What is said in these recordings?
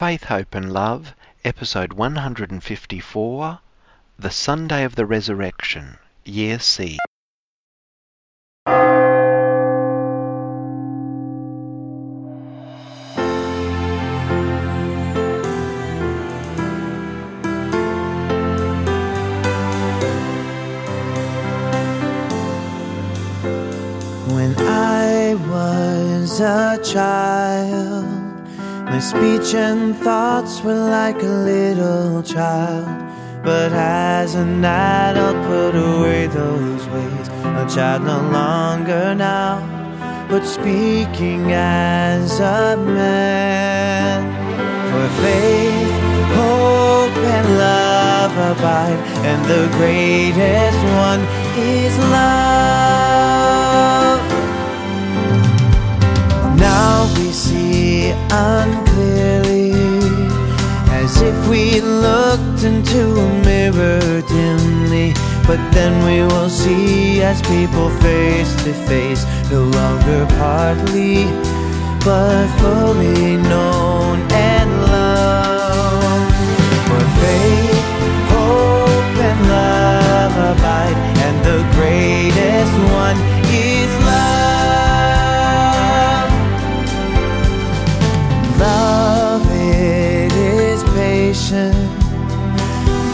Faith, Hope and Love, episode 154, The Sunday of the Resurrection, Year C. speech and thoughts were like a little child. But as an adult, put away those ways. A child no longer now, but speaking as a man. For faith, hope, and love abide, and the greatest one is love. Now we see unclearly, as if we looked into a mirror dimly. But then we will see as people face to face, no longer partly, but fully known and loved. For faith, hope, and love abide, and the greatest one is love.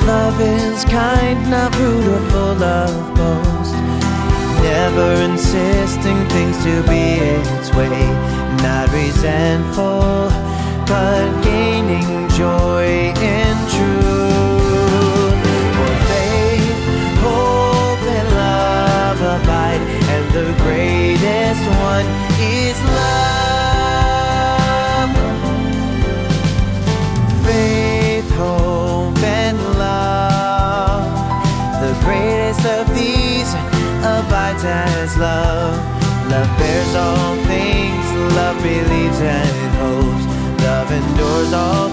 Love is kind, not rude or full of boast. Never insisting things to be its way. Not resentful, but as love. Love bears all things, love believes and hopes. Love endures all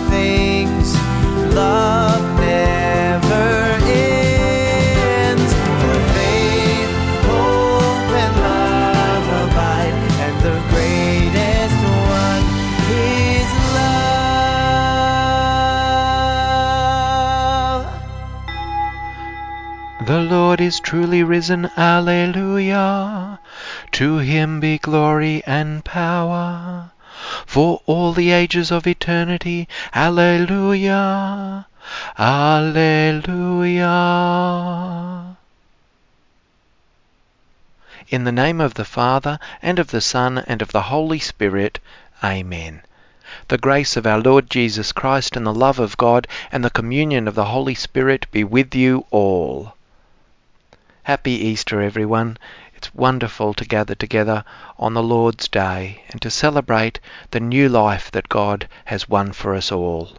truly risen, Alleluia. To him be glory and power, for all the ages of eternity, Alleluia. Alleluia. In the name of the Father, and of the Son, and of the Holy Spirit, Amen. The grace of our Lord Jesus Christ, and the love of God, and the communion of the Holy Spirit be with you all. Happy Easter, everyone. It's wonderful to gather together on the Lord's Day and to celebrate the new life that God has won for us all.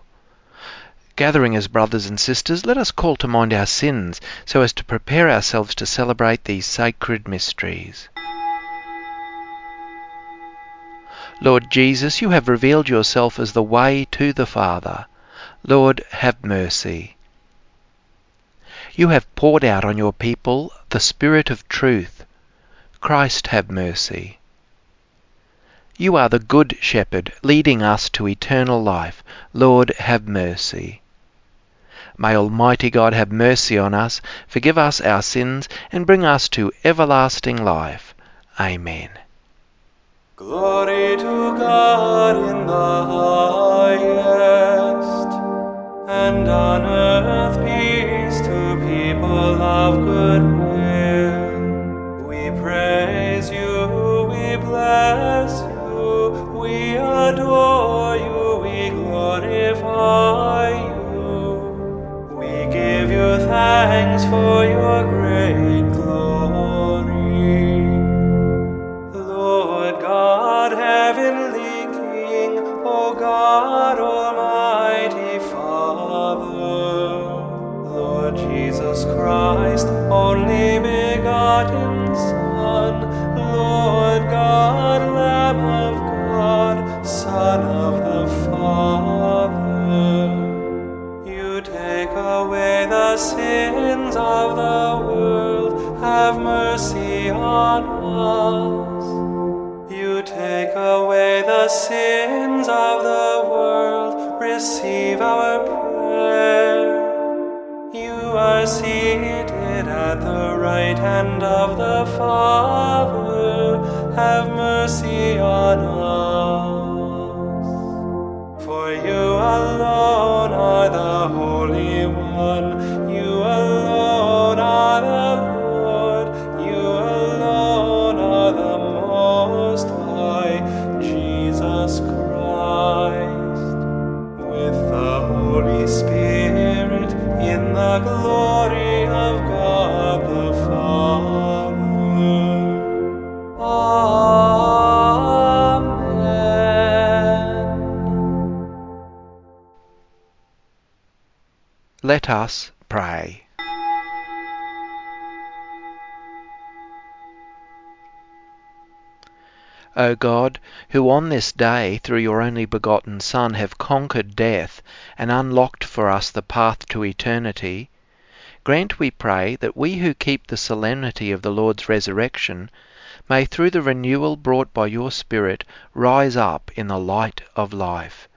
Gathering as brothers and sisters, let us call to mind our sins so as to prepare ourselves to celebrate these sacred mysteries. Lord Jesus, you have revealed yourself as the way to the Father. Lord, have mercy. You have poured out on your people the Spirit of truth. Christ, have mercy. You are the Good Shepherd, leading us to eternal life. Lord, have mercy. May Almighty God have mercy on us, forgive us our sins, and bring us to everlasting life. Amen. Glory to God in the highest, the sins of the world, have mercy on us. You take away the sins of the world, receive our prayer. You are seated at the right hand of the Father. Have mercy on us. Let us pray. O God, who on this day through your only begotten Son have conquered death and unlocked for us the path to eternity, grant, we pray, that we who keep the solemnity of the Lord's resurrection may through the renewal brought by your Spirit rise up in the light of life.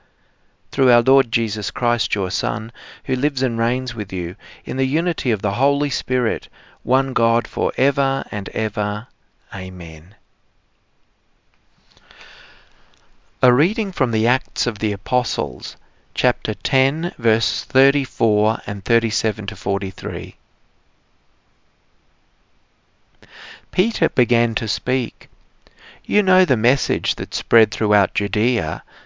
Through our Lord Jesus Christ, your Son, who lives and reigns with you in the unity of the Holy Spirit, one God for ever and ever. Amen. A reading from the Acts of the Apostles, chapter 10, verse 34 and 37 to 43. Peter began to speak. You know the message that spread throughout Judea,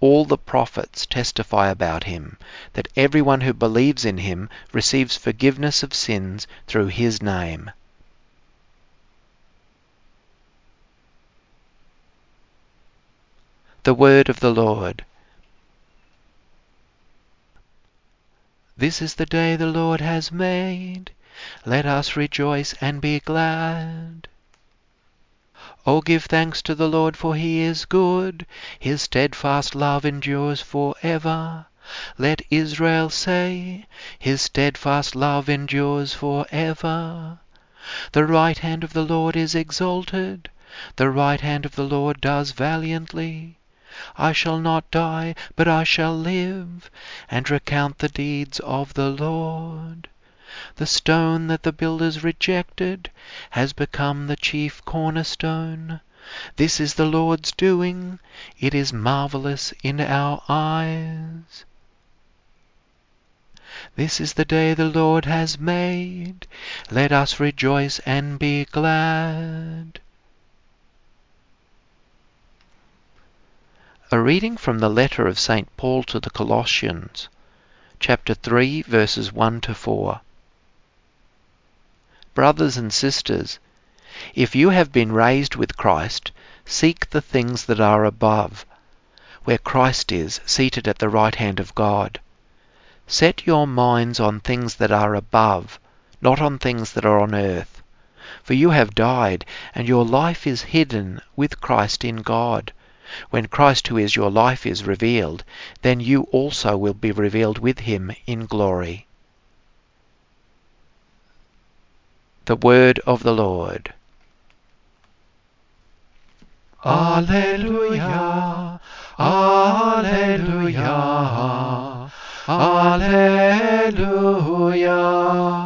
All the prophets testify about him, that everyone who believes in him receives forgiveness of sins through his name. The word of the Lord. This is the day the Lord has made. Let us rejoice and be glad. Oh, give thanks to the Lord, for he is good. His steadfast love endures for ever. Let Israel say, His steadfast love endures for ever. The right hand of the Lord is exalted. The right hand of the Lord does valiantly. I shall not die, but I shall live, and recount the deeds of the Lord. The stone that the builders rejected has become the chief cornerstone. This is the Lord's doing. It is marvelous in our eyes. This is the day the Lord has made. Let us rejoice and be glad. A reading from the letter of St. Paul to the Colossians, chapter 3, verses 1 to 4. Brothers and sisters, if you have been raised with Christ, seek the things that are above, where Christ is, seated at the right hand of God. Set your minds on things that are above, not on things that are on earth. For you have died, and your life is hidden with Christ in God. When Christ, who is your life, is revealed, then you also will be revealed with him in glory. The word of the Lord. Alleluia, Alleluia, Alleluia.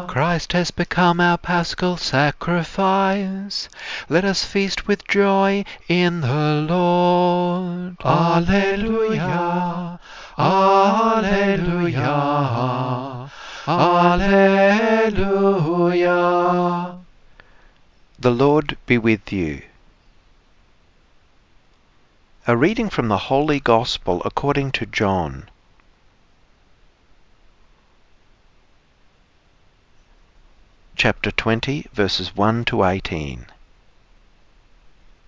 Christ has become our paschal sacrifice. Let us feast with joy in the Lord. Alleluia, Alleluia, Alleluia. The Lord be with you. A reading from the Holy Gospel according to John. Chapter 20, verses 1 to 18.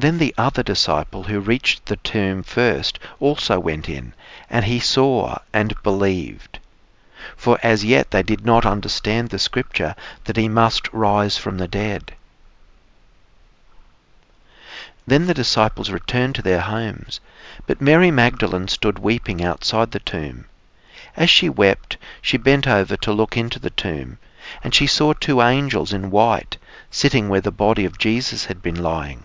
Then the other disciple who reached the tomb first also went in, and he saw and believed. For as yet they did not understand the scripture that he must rise from the dead. Then the disciples returned to their homes, but Mary Magdalene stood weeping outside the tomb. As she wept, she bent over to look into the tomb, and she saw two angels in white sitting where the body of Jesus had been lying,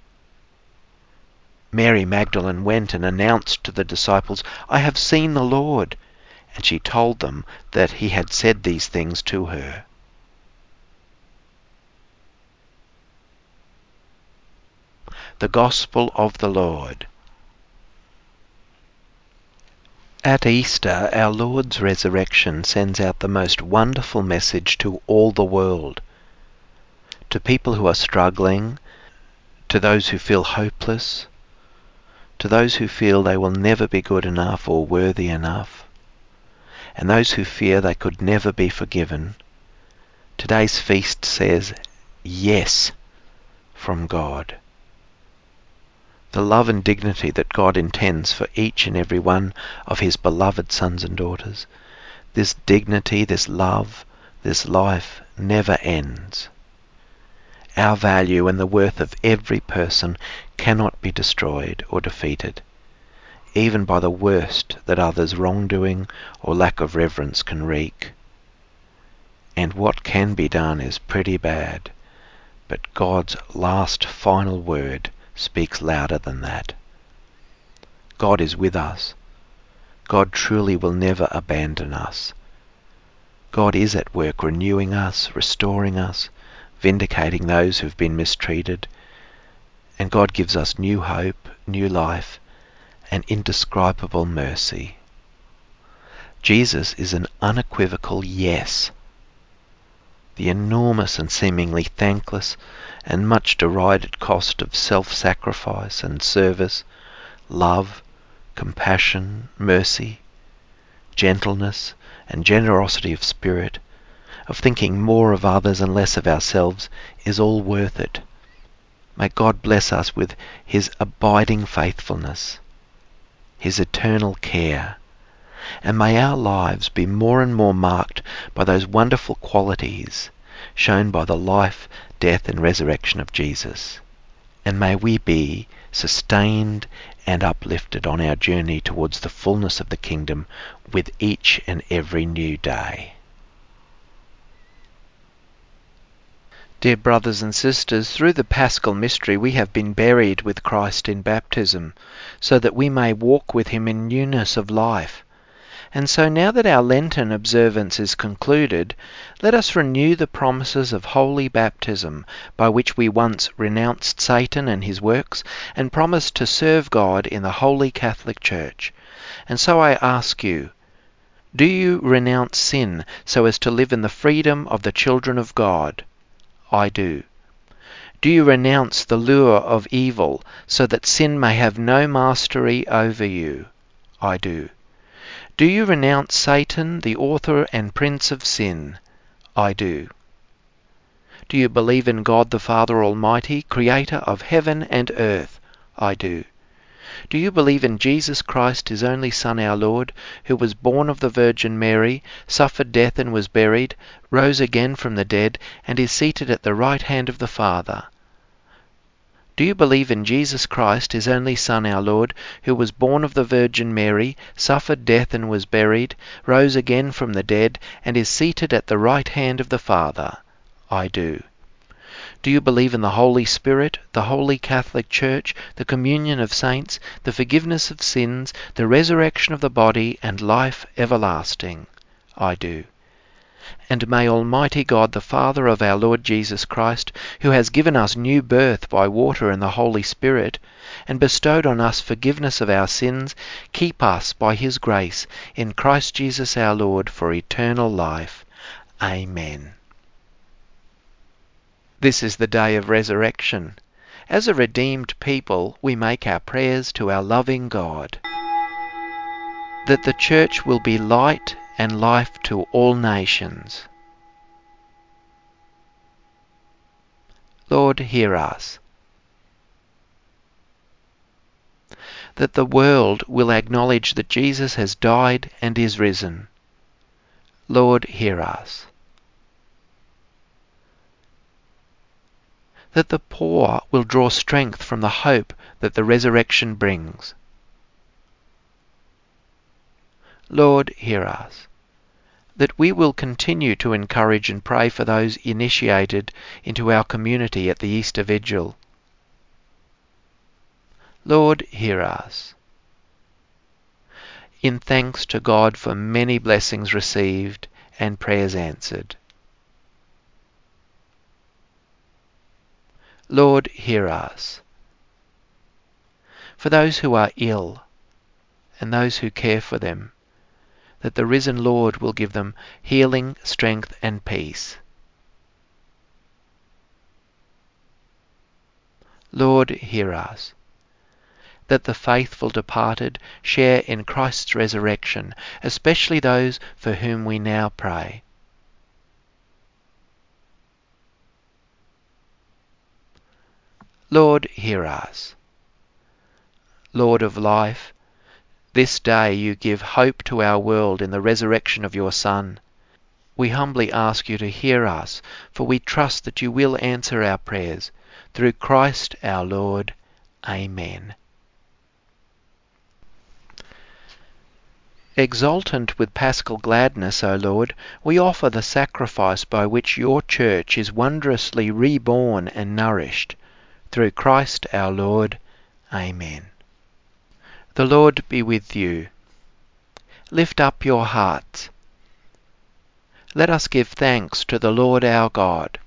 Mary Magdalene went and announced to the disciples, I have seen the Lord. And she told them that he had said these things to her. The Gospel of the Lord. At Easter, our Lord's resurrection sends out the most wonderful message to all the world. To people who are struggling, to those who feel hopeless, to those who feel they will never be good enough or worthy enough, and those who fear they could never be forgiven, today's feast says yes from God the love and dignity that God intends for each and every one of his beloved sons and daughters. This dignity, this love, this life never ends. Our value and the worth of every person cannot be destroyed or defeated, even by the worst that others' wrongdoing or lack of reverence can wreak. And what can be done is pretty bad, but God's last final word speaks louder than that. God is with us. God truly will never abandon us. God is at work renewing us, restoring us, vindicating those who've been mistreated, and God gives us new hope, new life, and indescribable mercy. Jesus is an unequivocal yes. The enormous and seemingly thankless and much derided cost of self-sacrifice and service, love, compassion, mercy, gentleness, and generosity of spirit, of thinking more of others and less of ourselves, is all worth it. May God bless us with his abiding faithfulness, his eternal care, and may our lives be more and more marked by those wonderful qualities shown by the life, death, and resurrection of Jesus. And may we be sustained and uplifted on our journey towards the fullness of the kingdom with each and every new day. Dear brothers and sisters, through the paschal mystery we have been buried with Christ in baptism, so that we may walk with him in newness of life. And so now that our Lenten observance is concluded, let us renew the promises of holy baptism, by which we once renounced Satan and his works, and promised to serve God in the Holy Catholic Church. And so I ask you, do you renounce sin so as to live in the freedom of the children of God? I do. Do you renounce the lure of evil so that sin may have no mastery over you? I do. Do you renounce Satan, the author and prince of sin? I do. Do you believe in God the Father Almighty, creator of heaven and earth? I do. Do you believe in Jesus Christ, his only Son, our Lord, who was born of the Virgin Mary, suffered death and was buried, rose again from the dead, and is seated at the right hand of the Father? Do you believe in Jesus Christ, his only Son, our Lord, who was born of the Virgin Mary, suffered death and was buried, rose again from the dead, and is seated at the right hand of the Father? I do. Do you believe in the Holy Spirit, the Holy Catholic Church, the communion of saints, the forgiveness of sins, the resurrection of the body, and life everlasting? I do. And may Almighty God, the Father of our Lord Jesus Christ, who has given us new birth by water and the Holy Spirit, and bestowed on us forgiveness of our sins, keep us by his grace in Christ Jesus our Lord for eternal life. Amen. This is the day of resurrection. As a redeemed people, we make our prayers to our loving God. That the church will be light and life to all nations. Lord, hear us. That the world will acknowledge that Jesus has died and is risen. Lord, hear us. That the poor will draw strength from the hope that the resurrection brings. Lord, hear us. That we will continue to encourage and pray for those initiated into our community at the Easter Vigil. Lord, hear us. In thanks to God for many blessings received and prayers answered. Lord, hear us. For those who are ill and those who care for them, that the risen Lord will give them healing, strength, and peace. Lord, hear us. That the faithful departed share in Christ's resurrection, especially those for whom we now pray. Lord, hear us. Lord of life, this day you give hope to our world in the resurrection of your Son. We humbly ask you to hear us, for we trust that you will answer our prayers. Through Christ our Lord. Amen. Exultant with paschal gladness, O Lord, we offer the sacrifice by which your church is wondrously reborn and nourished through Christ our Lord. Amen. The Lord be with you. Lift up your hearts. Let us give thanks to the Lord our God.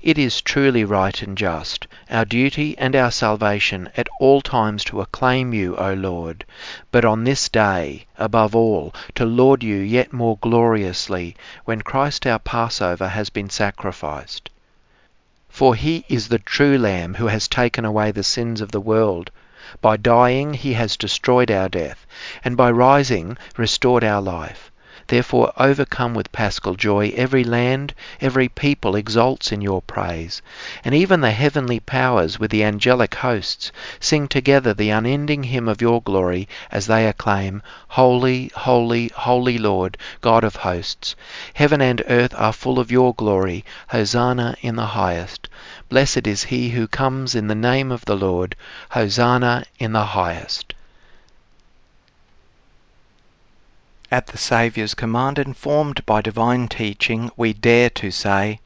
It is truly right and just, our duty and our salvation at all times to acclaim you, O Lord, but on this day, above all, to laud you yet more gloriously, when Christ our Passover has been sacrificed. For he is the true Lamb who has taken away the sins of the world. By dying he has destroyed our death, and by rising restored our life. Therefore, overcome with paschal joy, every land, every people exults in your praise, and even the heavenly powers with the angelic hosts sing together the unending hymn of your glory as they acclaim, Holy, holy, holy Lord, God of hosts. Heaven and earth are full of your glory. Hosanna in the highest. Blessed is he who comes in the name of the Lord. Hosanna in the highest. At the Saviour's command, informed by divine teaching, we dare to say,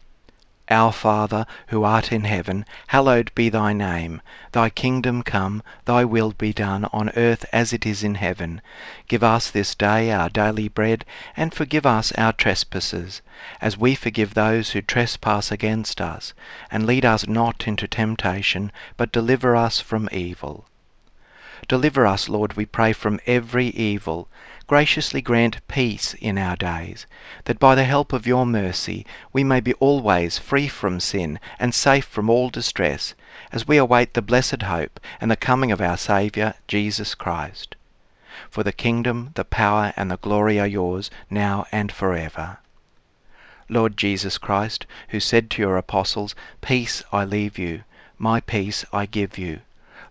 Our Father, who art in heaven, hallowed be thy name. Thy kingdom come, thy will be done on earth as it is in heaven. Give us this day our daily bread, and forgive us our trespasses, as we forgive those who trespass against us. And lead us not into temptation, but deliver us from evil. Deliver us, Lord, we pray, from every evil. Graciously grant peace in our days, that by the help of your mercy we may be always free from sin and safe from all distress, as we await the blessed hope and the coming of our Saviour, Jesus Christ. For the kingdom, the power, and the glory are yours, now and for forever. Lord Jesus Christ, who said to your apostles, Peace I leave you, my peace I give you.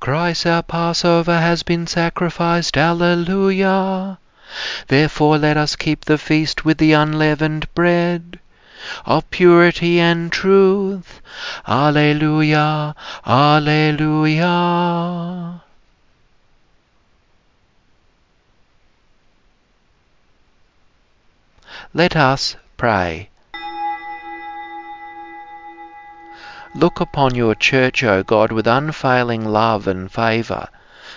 Christ our Passover has been sacrificed, Alleluia. Therefore let us keep the feast with the unleavened bread of purity and truth. Alleluia, Alleluia. Let us pray. Look upon your church, O God, with unfailing love and favour,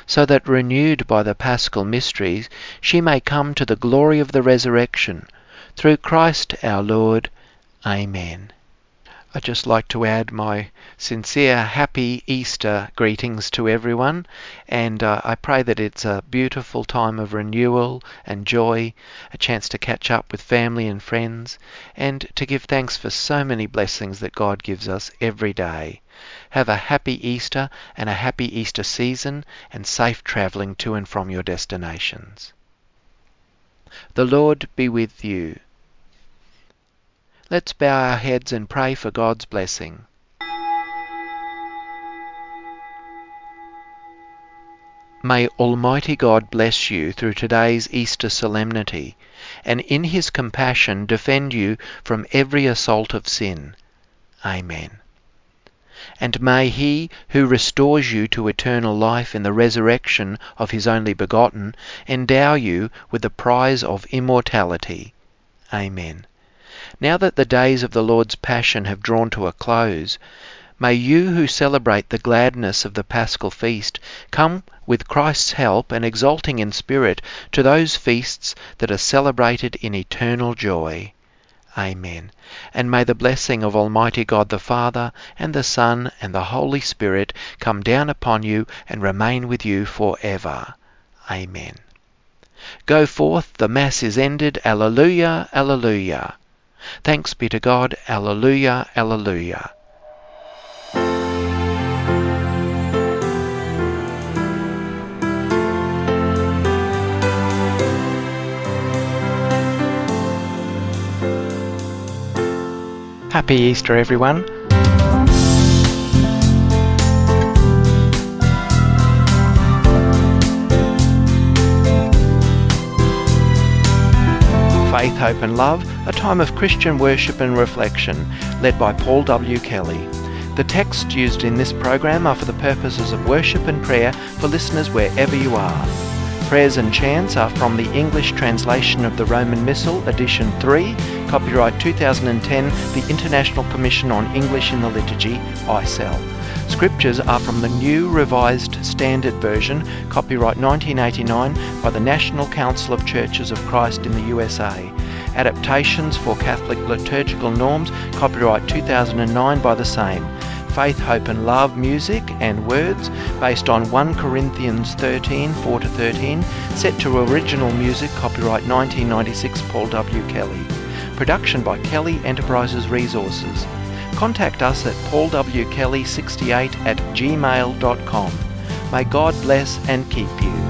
so that renewed by the paschal mysteries, she may come to the glory of the resurrection. Through Christ our Lord. Amen. I'd just like to add my sincere happy Easter greetings to everyone, and uh, I pray that it's a beautiful time of renewal and joy, a chance to catch up with family and friends, and to give thanks for so many blessings that God gives us every day. Have a happy Easter and a happy Easter season, and safe travelling to and from your destinations. The Lord be with you. Let's bow our heads and pray for God's blessing. May Almighty God bless you through today's Easter solemnity, and in His compassion defend you from every assault of sin. Amen. And may He who restores you to eternal life in the resurrection of His only begotten endow you with the prize of immortality. Amen. Now that the days of the Lord's Passion have drawn to a close, may you who celebrate the gladness of the Paschal Feast come with Christ's help and exulting in spirit to those feasts that are celebrated in eternal joy. Amen. And may the blessing of Almighty God the Father, and the Son, and the Holy Spirit come down upon you and remain with you for ever. Amen. Go forth, the Mass is ended. Alleluia, Alleluia. Thanks be to God. Alleluia, Alleluia. Happy Easter, everyone. Faith, Hope and Love, a time of Christian worship and reflection, led by Paul W. Kelly. The texts used in this program are for the purposes of worship and prayer for listeners wherever you are. Prayers and chants are from the English translation of the Roman Missal, edition 3, copyright 2010, the International Commission on English in the Liturgy, ICEL. Scriptures are from the New Revised Standard Version, copyright 1989 by the National Council of Churches of Christ in the USA. Adaptations for Catholic liturgical norms, copyright 2009 by the same. Faith, Hope and Love music and words based on 1 Corinthians 13 4 to 13, set to original music, copyright 1996 Paul W. Kelly. Production by Kelly Enterprises Resources. Contact us at paulwkelly68 at gmail.com. May God bless and keep you.